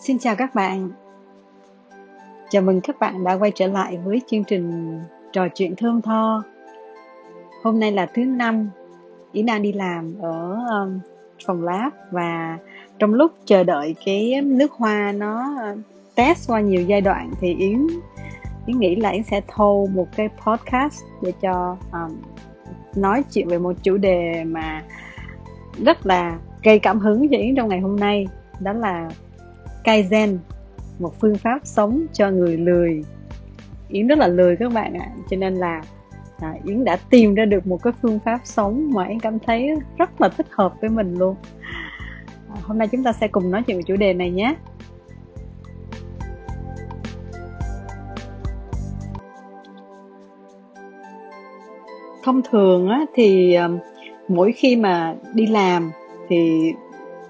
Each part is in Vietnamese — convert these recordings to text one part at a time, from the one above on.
Xin chào các bạn. Chào mừng các bạn đã quay trở lại với chương trình trò chuyện thơm tho. Hôm nay là thứ năm, Yến đang đi làm ở um, phòng lab và trong lúc chờ đợi cái nước hoa nó um, test qua nhiều giai đoạn thì Yến Yến nghĩ là Yến sẽ thâu một cái podcast để cho um, nói chuyện về một chủ đề mà rất là gây cảm hứng cho Yến trong ngày hôm nay đó là Kaizen một phương pháp sống cho người lười. Yến rất là lười các bạn ạ cho nên là à, Yến đã tìm ra được một cái phương pháp sống mà Yến cảm thấy rất là thích hợp với mình luôn. À, hôm nay chúng ta sẽ cùng nói chuyện về chủ đề này nhé. Thông thường á, thì à, mỗi khi mà đi làm thì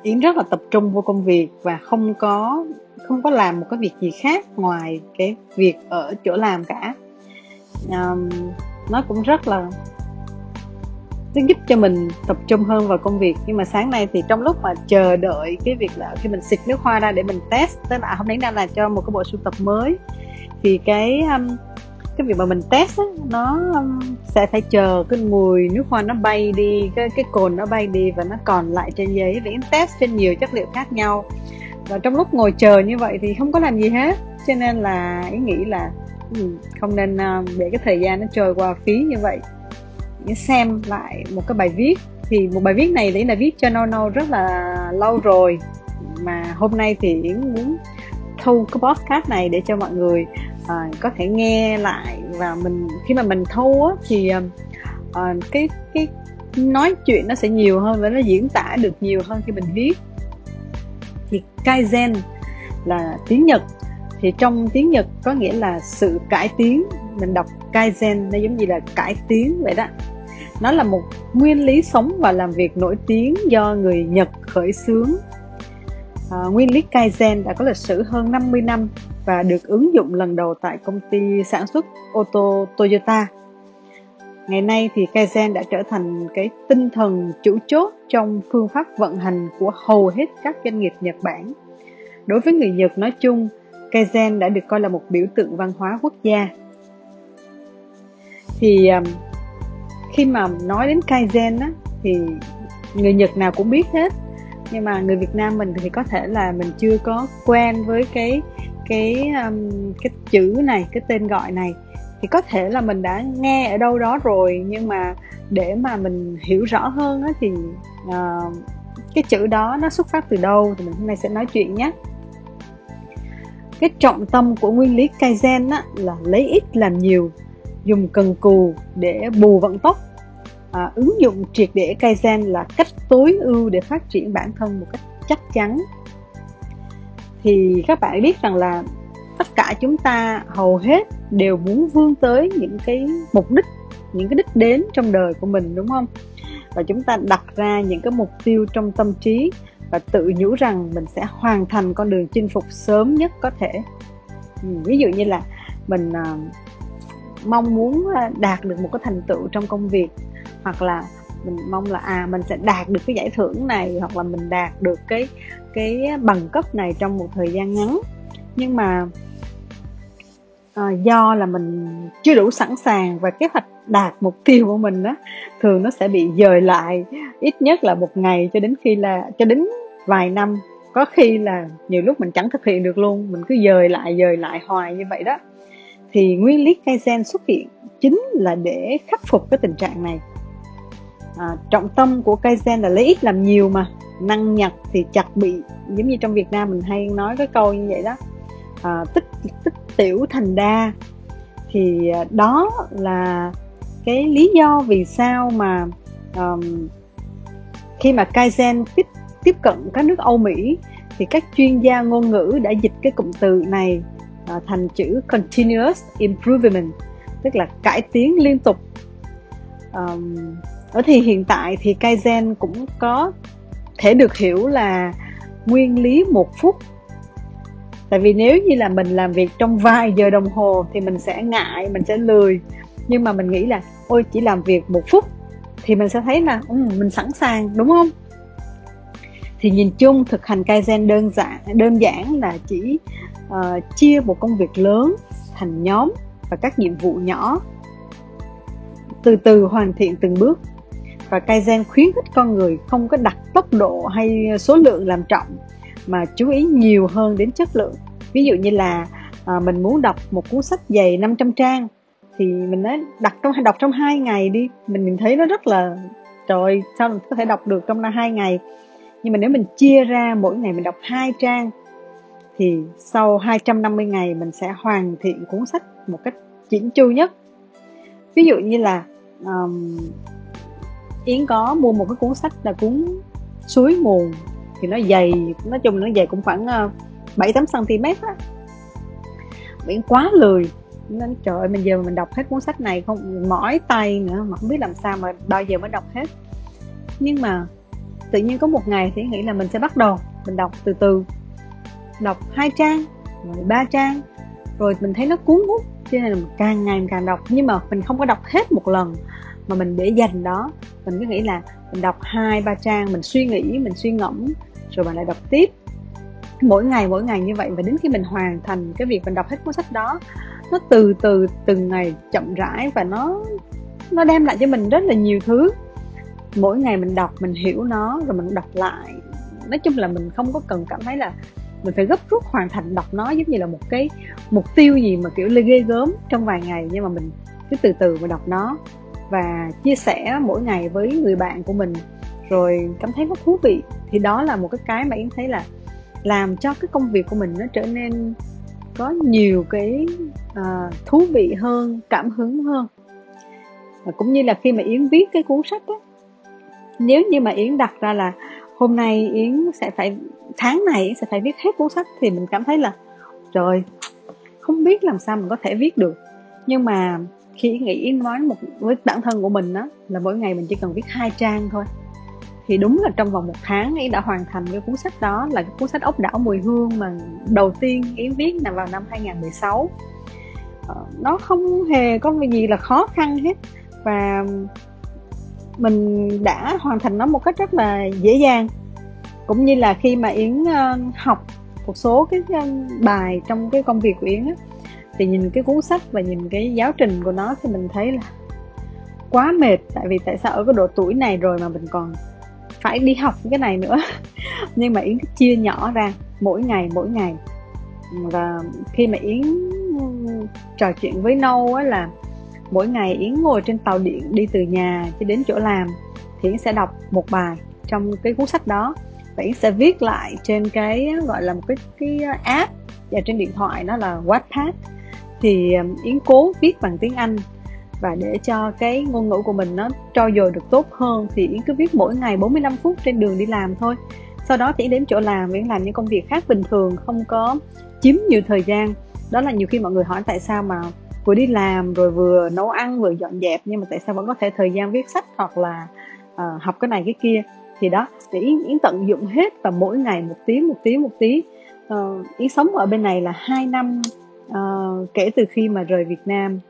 yến rất là tập trung vô công việc và không có không có làm một cái việc gì khác ngoài cái việc ở chỗ làm cả. Um, nó cũng rất là nó giúp cho mình tập trung hơn vào công việc. Nhưng mà sáng nay thì trong lúc mà chờ đợi cái việc là khi mình xịt nước hoa ra để mình test tức là hôm nay đang là cho một cái bộ sưu tập mới thì cái um, cái việc mà mình test á, nó um, sẽ phải chờ cái mùi nước hoa nó bay đi cái cái cồn nó bay đi và nó còn lại trên giấy để test trên nhiều chất liệu khác nhau. Và trong lúc ngồi chờ như vậy thì không có làm gì hết cho nên là ý nghĩ là không nên à, để cái thời gian nó trôi qua phí như vậy. Xem lại một cái bài viết thì một bài viết này đấy là viết cho no no rất là lâu rồi. Mà hôm nay thì yến muốn thu cái podcast này để cho mọi người à, có thể nghe lại và mình khi mà mình thu á, thì à, cái cái nói chuyện nó sẽ nhiều hơn và nó diễn tả được nhiều hơn khi mình viết. Thì kaizen là tiếng nhật. Thì trong tiếng nhật có nghĩa là sự cải tiến. Mình đọc kaizen nó giống như là cải tiến vậy đó. Nó là một nguyên lý sống và làm việc nổi tiếng do người Nhật khởi xướng. À, nguyên lý Kaizen đã có lịch sử hơn 50 năm và được ứng dụng lần đầu tại công ty sản xuất ô tô Toyota. Ngày nay thì Kaizen đã trở thành cái tinh thần chủ chốt trong phương pháp vận hành của hầu hết các doanh nghiệp Nhật Bản. Đối với người Nhật nói chung, Kaizen đã được coi là một biểu tượng văn hóa quốc gia. Thì um, khi mà nói đến Kaizen á, thì người Nhật nào cũng biết hết nhưng mà người Việt Nam mình thì có thể là mình chưa có quen với cái cái um, cái chữ này cái tên gọi này thì có thể là mình đã nghe ở đâu đó rồi nhưng mà để mà mình hiểu rõ hơn á, thì uh, cái chữ đó nó xuất phát từ đâu thì mình hôm nay sẽ nói chuyện nhé. Cái trọng tâm của nguyên lý Kaizen á, là lấy ít làm nhiều dùng cần cù để bù vận tốc. À, ứng dụng triệt để Kaizen là cách tối ưu để phát triển bản thân một cách chắc chắn thì các bạn biết rằng là tất cả chúng ta hầu hết đều muốn vươn tới những cái mục đích, những cái đích đến trong đời của mình, đúng không? Và chúng ta đặt ra những cái mục tiêu trong tâm trí và tự nhủ rằng mình sẽ hoàn thành con đường chinh phục sớm nhất có thể. Ừ, ví dụ như là mình à, mong muốn à, đạt được một cái thành tựu trong công việc hoặc là mình mong là à mình sẽ đạt được cái giải thưởng này hoặc là mình đạt được cái cái bằng cấp này trong một thời gian ngắn. Nhưng mà à, do là mình chưa đủ sẵn sàng và kế hoạch đạt mục tiêu của mình đó thường nó sẽ bị dời lại ít nhất là một ngày cho đến khi là cho đến vài năm. Có khi là nhiều lúc mình chẳng thực hiện được luôn mình cứ dời lại dời lại hoài như vậy đó. Thì nguyên lý kaizen xuất hiện chính là để khắc phục cái tình trạng này à, trọng tâm của kaizen là lấy ít làm nhiều mà. Năng nhặt thì chặt bị. Giống như trong việt nam mình hay nói cái câu như vậy đó. À, tích tích tiểu thành đa. Thì à, đó là cái lý do vì sao mà um, khi mà kaizen tiếp tiếp cận các nước âu mỹ thì các chuyên gia ngôn ngữ đã dịch cái cụm từ này uh, thành chữ continuous improvement tức là cải tiến liên tục. Um, ở thì hiện tại thì kaizen cũng có thể được hiểu là nguyên lý một phút. Tại vì nếu như là mình làm việc trong vài giờ đồng hồ thì mình sẽ ngại mình sẽ lười. Nhưng mà mình nghĩ là ôi chỉ làm việc một phút thì mình sẽ thấy là um, mình sẵn sàng đúng không? Thì nhìn chung thực hành kaizen đơn giản đơn giản là chỉ uh, chia một công việc lớn thành nhóm và các nhiệm vụ nhỏ từ từ hoàn thiện từng bước và Kaizen khuyến khích con người không có đặt tốc độ hay số lượng làm trọng mà chú ý nhiều hơn đến chất lượng. Ví dụ như là à, mình muốn đọc một cuốn sách dày 500 trang thì mình nói đặt trong đọc trong hai ngày đi. Mình nhìn thấy nó rất là trời sao mình có thể đọc được trong hai ngày? Nhưng mà nếu mình chia ra mỗi ngày mình đọc hai trang thì sau 250 ngày mình sẽ hoàn thiện cuốn sách một cách chỉnh chu nhất. Ví dụ như là um, Yến có mua một cái cuốn sách là cuốn suối nguồn. Thì nó dày, nói chung nó dày cũng khoảng ờ, bảy tám cm á. Yến quá lười. Nên trời ơi, mình giờ mình đọc hết cuốn sách này không, mỏi tay nữa, mà không biết làm sao mà bao giờ mới đọc hết. Nhưng mà tự nhiên có một ngày thì nghĩ là mình sẽ bắt đầu, mình đọc từ từ. Đọc hai trang, rồi ba trang, rồi mình thấy nó cuốn hút. Cho nên là mình càng ngày mình càng đọc. Nhưng mà mình không có đọc hết một lần mà mình để dành đó. Mình cứ nghĩ là mình đọc hai, ba trang, mình suy nghĩ, mình suy ngẫm, rồi mình lại đọc tiếp. Mỗi ngày mỗi ngày như vậy và đến khi mình hoàn thành cái việc mình đọc hết cuốn sách đó, nó từ từ, từng ngày chậm rãi và nó nó đem lại cho mình rất là nhiều thứ. Mỗi ngày mình đọc, mình hiểu nó, rồi mình đọc lại. Nói chung là mình không có cần cảm thấy là mình phải gấp rút hoàn thành đọc nó giống như là một cái mục tiêu gì mà kiểu lê ghê gớm trong vài ngày, nhưng mà mình cứ từ từ mà đọc nó và chia sẻ mỗi ngày với người bạn của mình. Rồi cảm thấy nó thú vị. Thì đó là một cái cái mà yến thấy là làm cho cái công việc của mình nó trở nên có nhiều cái uh, thú vị hơn cảm hứng hơn. Và cũng như là khi mà yến viết cái cuốn sách á nếu như mà yến đặt ra là hôm nay yến sẽ phải tháng này yến sẽ phải viết hết cuốn sách thì mình cảm thấy là trời không biết làm sao mình có thể viết được. Nhưng mà khi nghĩ nói một với bản thân của mình đó là mỗi ngày mình chỉ cần viết hai trang thôi. Thì đúng là trong vòng một tháng Yến đã hoàn thành cái cuốn sách đó là cái cuốn sách ốc đảo mùi hương mà đầu tiên Yến viết là vào năm 2016 ờ, nó không hề có gì là khó khăn hết. Và mình đã hoàn thành nó một cách rất là dễ dàng. Cũng như là khi mà Yến ờ, học một số cái ờ, bài trong cái công việc của Yến á, thì nhìn cái cuốn sách và nhìn cái giáo trình của nó thì mình thấy là quá mệt. Tại vì tại sao ở cái độ tuổi này rồi mà mình còn phải đi học cái này nữa? Nhưng mà yến chia nhỏ ra, mỗi ngày mỗi ngày. Và khi mà yến trò chuyện với nâu á là mỗi ngày yến ngồi trên tàu điện đi từ nhà cho đến chỗ làm thì yến sẽ đọc một bài trong cái cuốn sách đó. Và yến sẽ viết lại trên cái, gọi là một cái cái ờ, app và trên điện thoại đó là Wattpad thì Yến cố viết bằng tiếng Anh và để cho cái ngôn ngữ của mình nó trau dồi được tốt hơn thì Yến cứ viết mỗi ngày 45 phút trên đường đi làm thôi. Sau đó thì Yến đến chỗ làm Yến làm những công việc khác bình thường không có chiếm nhiều thời gian. Đó là nhiều khi mọi người hỏi tại sao mà vừa đi làm rồi vừa nấu ăn vừa dọn dẹp nhưng mà tại sao vẫn có thể thời gian viết sách hoặc là uh, học cái này cái kia. Thì đó thì Yến, Yến tận dụng hết và mỗi ngày một tí một tí một tí. Uh, Yến sống ở bên này là hai năm uh, kể từ khi mà rời Việt Nam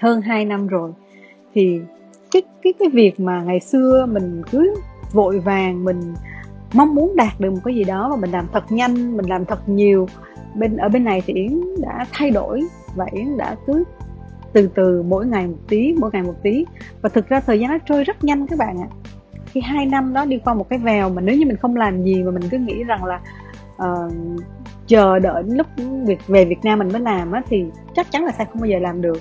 hơn 2 năm rồi thì cái cái cái việc mà ngày xưa mình cứ vội vàng mình mong muốn đạt được một cái gì đó và mình làm thật nhanh mình làm thật nhiều bên ở bên này thì yến đã thay đổi và yến đã cứ từ từ mỗi ngày một tí mỗi ngày một tí. Và thực ra thời gian nó trôi rất nhanh các bạn ạ. Khi hai năm đó đi qua một cái vèo mà nếu như mình không làm gì mà mình cứ nghĩ rằng là uh, chờ đợi lúc việc về Việt Nam mình mới làm á thì chắc chắn là sẽ không bao giờ làm được.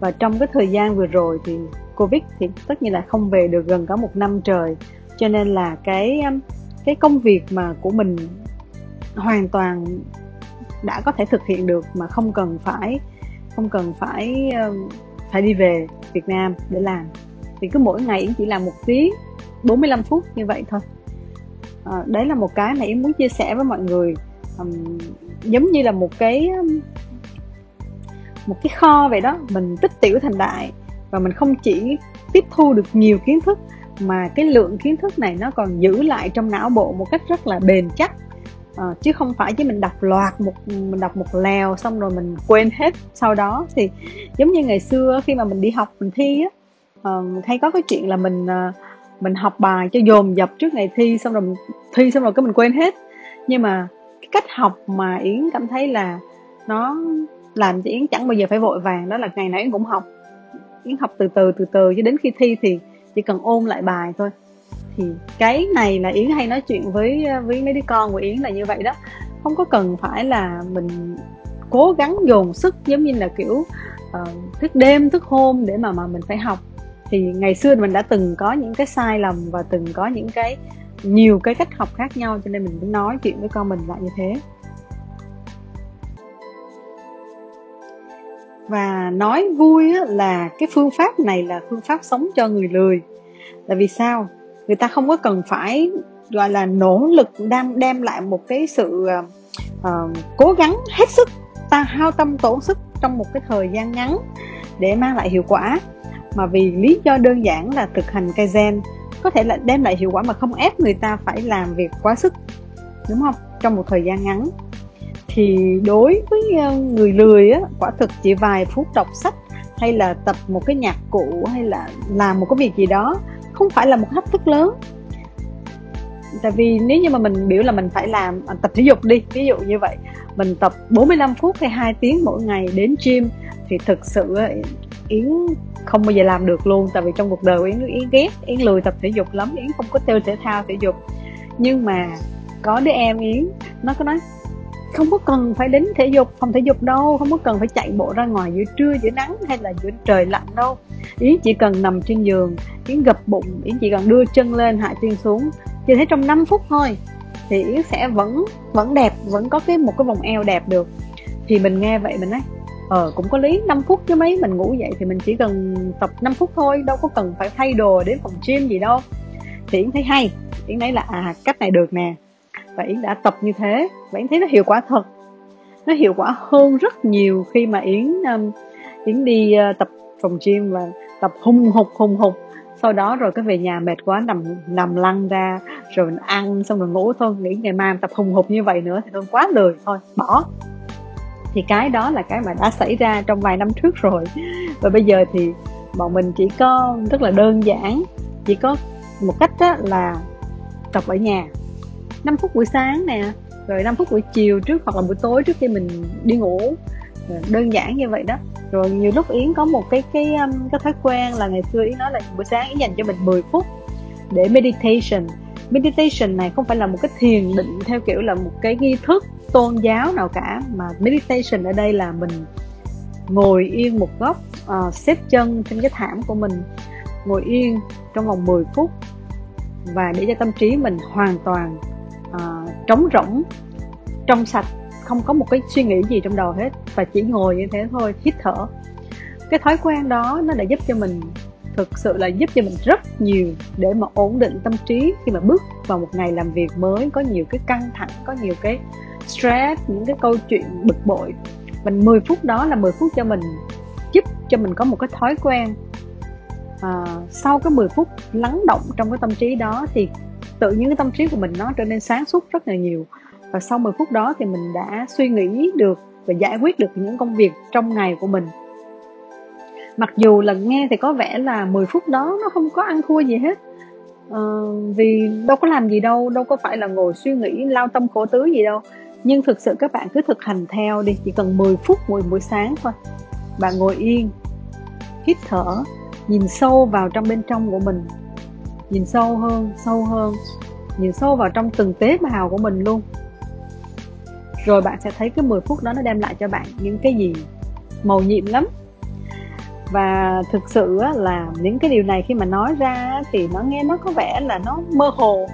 Và trong cái thời gian vừa rồi thì Covid thì tất nhiên là không về được gần cả một năm trời. Cho nên là cái um, cái công việc mà của mình hoàn toàn đã có thể thực hiện được mà không cần phải không cần phải um, phải đi về Việt Nam để làm. Thì cứ mỗi ngày chỉ làm một tiếng 45 phút như vậy thôi. À, đấy là một cái mà em muốn chia sẻ với mọi người um, giống như là một cái một cái kho vậy đó. Mình tích tiểu thành đại và mình không chỉ tiếp thu được nhiều kiến thức mà cái lượng kiến thức này nó còn giữ lại trong não bộ một cách rất là bền chắc. À, chứ không phải chứ mình đọc loạt một mình đọc một lèo xong rồi mình quên hết sau đó. Thì giống như ngày xưa khi mà mình đi học mình thi á uh, hay có cái chuyện là mình uh, mình học bài cho dồn dập trước ngày thi xong rồi thi xong rồi cái mình quên hết. Nhưng mà cách học mà yến cảm thấy là nó làm cho yến chẳng bao giờ phải vội vàng đó là ngày nào yến cũng học. Yến học từ từ từ từ cho đến khi thi thì chỉ cần ôn lại bài thôi. Thì cái này là yến hay nói chuyện với với mấy đứa con của yến là như vậy đó. Không có cần phải là mình cố gắng dồn sức giống như là kiểu uh, thức đêm thức hôm để mà mà mình phải học. Thì ngày xưa mình đã từng có những cái sai lầm và từng có những cái nhiều cái cách học khác nhau cho nên mình mới nói chuyện với con mình lại như thế. Và nói vui là cái phương pháp này là phương pháp sống cho người lười. Là vì sao? Người ta không có cần phải gọi là nỗ lực đem đem lại một cái sự uh, cố gắng hết sức ta hao tâm tổn sức trong một cái thời gian ngắn để mang lại hiệu quả. Mà vì lý do đơn giản là thực hành Kaizen có thể là đem lại hiệu quả mà không ép người ta phải làm việc quá sức, đúng không? Trong một thời gian ngắn. Thì đối với ờ, người lười á, quả thực chỉ vài phút đọc sách hay là tập một cái nhạc cụ hay là làm một cái việc gì đó, không phải là một thách thức lớn. Tại vì nếu như mà mình biểu là mình phải làm à, tập thể dục đi, ví dụ như vậy, mình tập 45 phút hay 2 tiếng mỗi ngày đến gym, thì thực sự Yến không bao giờ làm được luôn, tại vì trong cuộc đời Yến Yến ghét, Yến lười tập thể dục lắm, Yến không có theo thể thao thể dục. Nhưng mà có đứa em Yến, nó có nói, không có cần phải đến thể dục, phòng thể dục đâu, không có cần phải chạy bộ ra ngoài giữa trưa, giữa nắng hay là giữa trời lạnh đâu. Yến chỉ cần nằm trên giường, yến gập bụng, yến chỉ cần đưa chân lên, hạ chân xuống. Chỉ thấy trong 5 phút thôi, thì yến sẽ vẫn vẫn đẹp, vẫn có cái, một cái vòng eo đẹp được. Thì mình nghe vậy mình nói ờ cũng có lý 5 phút chứ mấy mình ngủ dậy thì mình chỉ cần tập 5 phút thôi đâu có cần phải thay đồ đến phòng gym gì đâu. Thì yến thấy hay yến thấy là à cách này được nè và yến đã tập như thế và yến thấy nó hiệu quả thật. Nó hiệu quả hơn rất nhiều khi mà yến um, yến đi uh, tập phòng gym và tập hung hục hung hục. Sau đó rồi cứ về nhà mệt quá nằm nằm lăn ra rồi mình ăn xong rồi ngủ thôi. Nghĩ ngày mai tập hùng hục như vậy nữa thì tôi quá lười thôi bỏ thì cái đó là cái mà đã xảy ra trong vài năm trước rồi. Và bây giờ thì bọn mình chỉ có rất là đơn giản, chỉ có một cách đó là tập ở nhà. 5 phút buổi sáng nè, rồi 5 phút buổi chiều trước hoặc là buổi tối trước khi mình đi ngủ. Ờ, đơn giản như vậy đó. Rồi nhiều lúc yến có một cái cái um, cái thói quen là ngày xưa yến nói là buổi sáng yến dành cho mình 10 phút để meditation meditation này không phải là một cái thiền định theo kiểu là một cái nghi thức tôn giáo nào cả mà meditation ở đây là mình ngồi yên một góc uh, xếp chân trên cái thảm của mình ngồi yên trong vòng 10 phút và để cho tâm trí mình hoàn toàn uh, trống rỗng trong sạch không có một cái suy nghĩ gì trong đầu hết và chỉ ngồi như thế thôi hít thở. Cái thói quen đó nó đã giúp cho mình thực sự là giúp cho mình rất nhiều để mà ổn định tâm trí khi mà bước vào một ngày làm việc mới. Có nhiều cái căng thẳng có nhiều cái stress những cái câu chuyện bực bội. Mình 10 phút đó là 10 phút cho mình giúp cho mình có một cái thói quen. À, sau cái 10 phút lắng động trong cái tâm trí đó thì tự nhiên cái tâm trí của mình nó trở nên sáng suốt rất là nhiều. Và sau 10 phút đó thì mình đã suy nghĩ được và giải quyết được những công việc trong ngày của mình mặc dù là nghe thì có vẻ là 10 phút đó nó không có ăn thua gì hết. Ờ, vì đâu có làm gì đâu đâu có phải là ngồi suy nghĩ lao tâm khổ tứ gì đâu. Nhưng thực sự các bạn cứ thực hành theo đi chỉ cần 10 phút mỗi buổi sáng thôi. Bạn ngồi yên hít thở nhìn sâu vào trong bên trong của mình. Nhìn sâu hơn sâu hơn. Nhìn sâu vào trong từng tế bào của mình luôn. Rồi bạn sẽ thấy cái 10 phút đó nó đem lại cho bạn những cái gì màu nhiệm lắm và thực sự là những cái điều này khi mà nói ra thì nó nghe nó có vẻ là nó mơ hồ.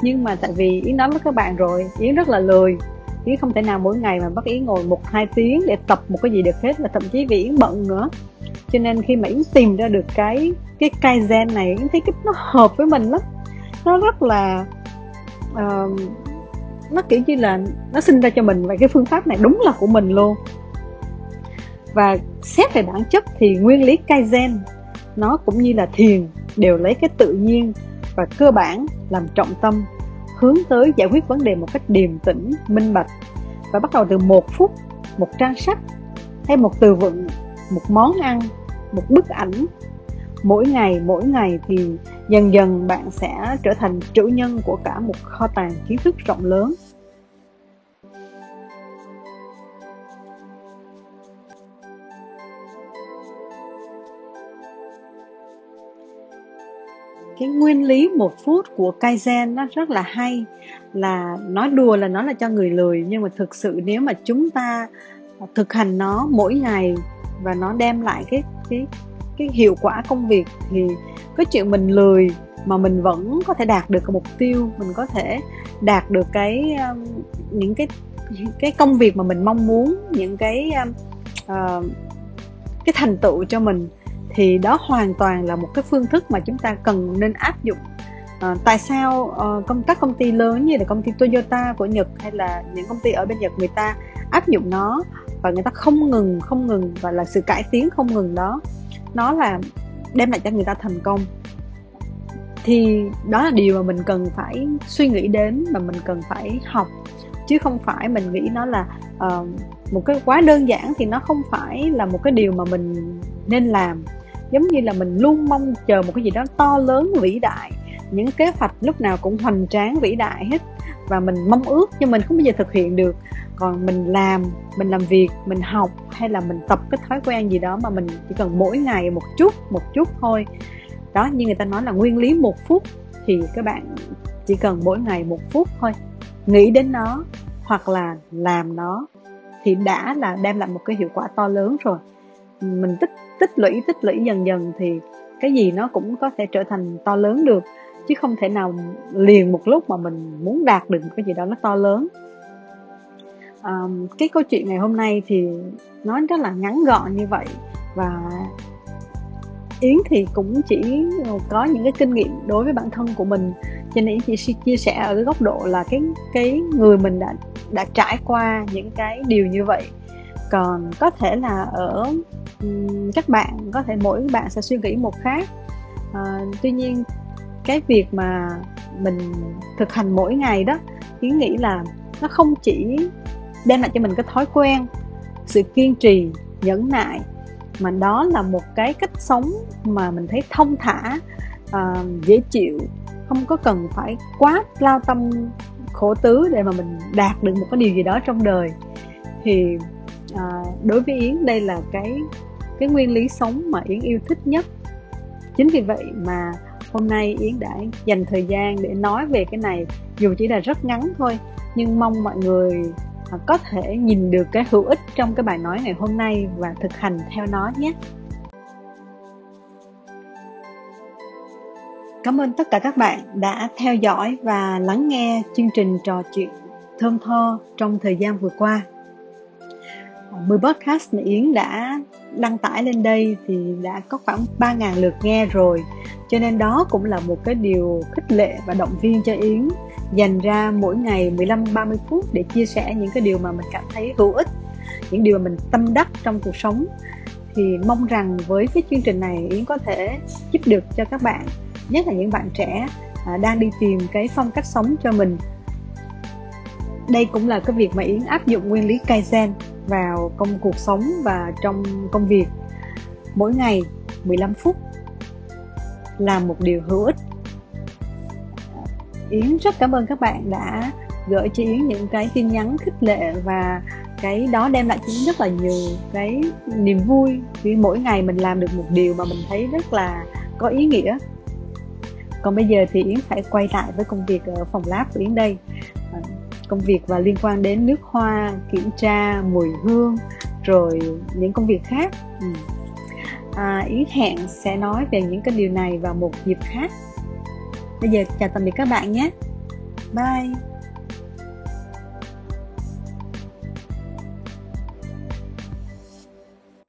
Nhưng mà tại vì yến nói với các bạn rồi yến rất là lười. Yến không thể nào mỗi ngày mà bắt yến ngồi một hai tiếng để tập một cái gì được hết và thậm chí vì yến bận nữa. Cho nên khi mà yến tìm ra được cái cái kaizen này yến thấy cái nó hợp với mình lắm. Nó rất là uh, nó kiểu như là nó sinh ra cho mình và cái phương pháp này đúng là của mình luôn và xét về bản chất thì nguyên lý kaizen, nó cũng như là thiền, đều lấy cái tự nhiên và cơ bản làm trọng tâm, hướng tới giải quyết vấn đề một cách điềm tĩnh, minh bạch. Và bắt đầu từ một phút, một trang sách, hay một từ vựng, một món ăn, một bức ảnh. Mỗi ngày mỗi ngày thì dần dần bạn sẽ trở thành chủ nhân của cả một kho tàng kiến thức rộng lớn. Cái nguyên lý một phút của Kaizen nó rất là hay là nói đùa là nó là cho người lười nhưng mà thực sự nếu mà chúng ta thực hành nó mỗi ngày và nó đem lại cái cái cái hiệu quả công việc thì cái chuyện mình lười mà mình vẫn có thể đạt được cái mục tiêu mình có thể đạt được cái um, những cái cái công việc mà mình mong muốn những cái uh, cái thành tựu cho mình thì đó hoàn toàn là một cái phương thức mà chúng ta cần nên áp dụng. À, tại sao uh, công các công ty lớn như là công ty Toyota của Nhật hay là những công ty ở bên Nhật người ta áp dụng nó và người ta không ngừng không ngừng và là sự cải tiến không ngừng đó nó là đem lại cho người ta thành công. Thì đó là điều mà mình cần phải suy nghĩ đến và mình cần phải học chứ không phải mình nghĩ nó là uh, một cái quá đơn giản thì nó không phải là một cái điều mà mình nên làm giống như là mình luôn mong chờ một cái gì đó to lớn, vĩ đại. Những kế hoạch lúc nào cũng hoành tráng, vĩ đại hết. Và mình mong ước nhưng mình không bao giờ thực hiện được. Còn mình làm mình làm việc, mình học hay là mình tập cái thói quen gì đó mà mình chỉ cần mỗi ngày một chút một chút thôi. Đó, như người ta nói là nguyên lý một phút thì các bạn chỉ cần mỗi ngày một phút thôi. Nghĩ đến nó hoặc là làm nó thì đã là đem lại một cái hiệu quả to lớn rồi. Mình tích tích lũy tích lũy dần dần thì cái gì nó cũng có thể trở thành to lớn được. Chứ không thể nào liền một lúc mà mình muốn đạt được một cái gì đó nó to lớn. À, cái câu chuyện ngày hôm nay thì nó rất là ngắn gọn như vậy. Và Yến thì cũng chỉ có những cái kinh nghiệm đối với bản thân của mình. Cho nên Yến chỉ chia sẻ ở cái góc độ là cái cái người mình đã đã trải qua những cái điều như vậy còn có thể là ở các bạn có thể mỗi bạn sẽ suy nghĩ một khác. Uh, tuy nhiên cái việc mà mình thực hành mỗi ngày đó yến nghĩ là nó không chỉ đem lại cho mình cái thói quen sự kiên trì nhẫn nại mà đó là một cái cách sống mà mình thấy thông thả uh, dễ chịu không có cần phải quá lao tâm khổ tứ để mà mình đạt được một cái điều gì đó trong đời. Thì à, đối với yến đây là cái cái nguyên lý sống mà yến yêu thích nhất. Chính vì vậy mà hôm nay yến đã dành thời gian để nói về cái này dù chỉ là rất ngắn thôi nhưng mong mọi người à, có thể nhìn được cái hữu ích trong cái bài nói ngày hôm nay và thực hành theo nó nhé. Cảm ơn tất cả các bạn đã theo dõi và lắng nghe chương trình trò chuyện thơm tho trong thời gian vừa qua. 10 podcast mà Yến đã đăng tải lên đây thì đã có khoảng 3.000 lượt nghe rồi. Cho nên đó cũng là một cái điều khích lệ và động viên cho Yến dành ra mỗi ngày 15-30 phút để chia sẻ những cái điều mà mình cảm thấy hữu ích, những điều mà mình tâm đắc trong cuộc sống. Thì mong rằng với cái chương trình này Yến có thể giúp được cho các bạn, nhất là những bạn trẻ à, đang đi tìm cái phong cách sống cho mình. Đây cũng là cái việc mà Yến áp dụng nguyên lý Kaizen vào công cuộc sống và trong công việc. Mỗi ngày 15 phút làm một điều hữu ích. Yến rất cảm ơn các bạn đã gửi cho Yến những cái tin nhắn khích lệ và cái đó đem lại cho Yến rất là nhiều cái niềm vui vì mỗi ngày mình làm được một điều mà mình thấy rất là có ý nghĩa. Còn bây giờ thì Yến phải quay lại với công việc ở phòng lab của Yến đây công việc và liên quan đến nước hoa kiểm tra mùi hương rồi những công việc khác. Ừ. à, yến hẹn sẽ nói về những cái điều này vào một dịp khác. Bây giờ chào tạm biệt các bạn nhé. Bye.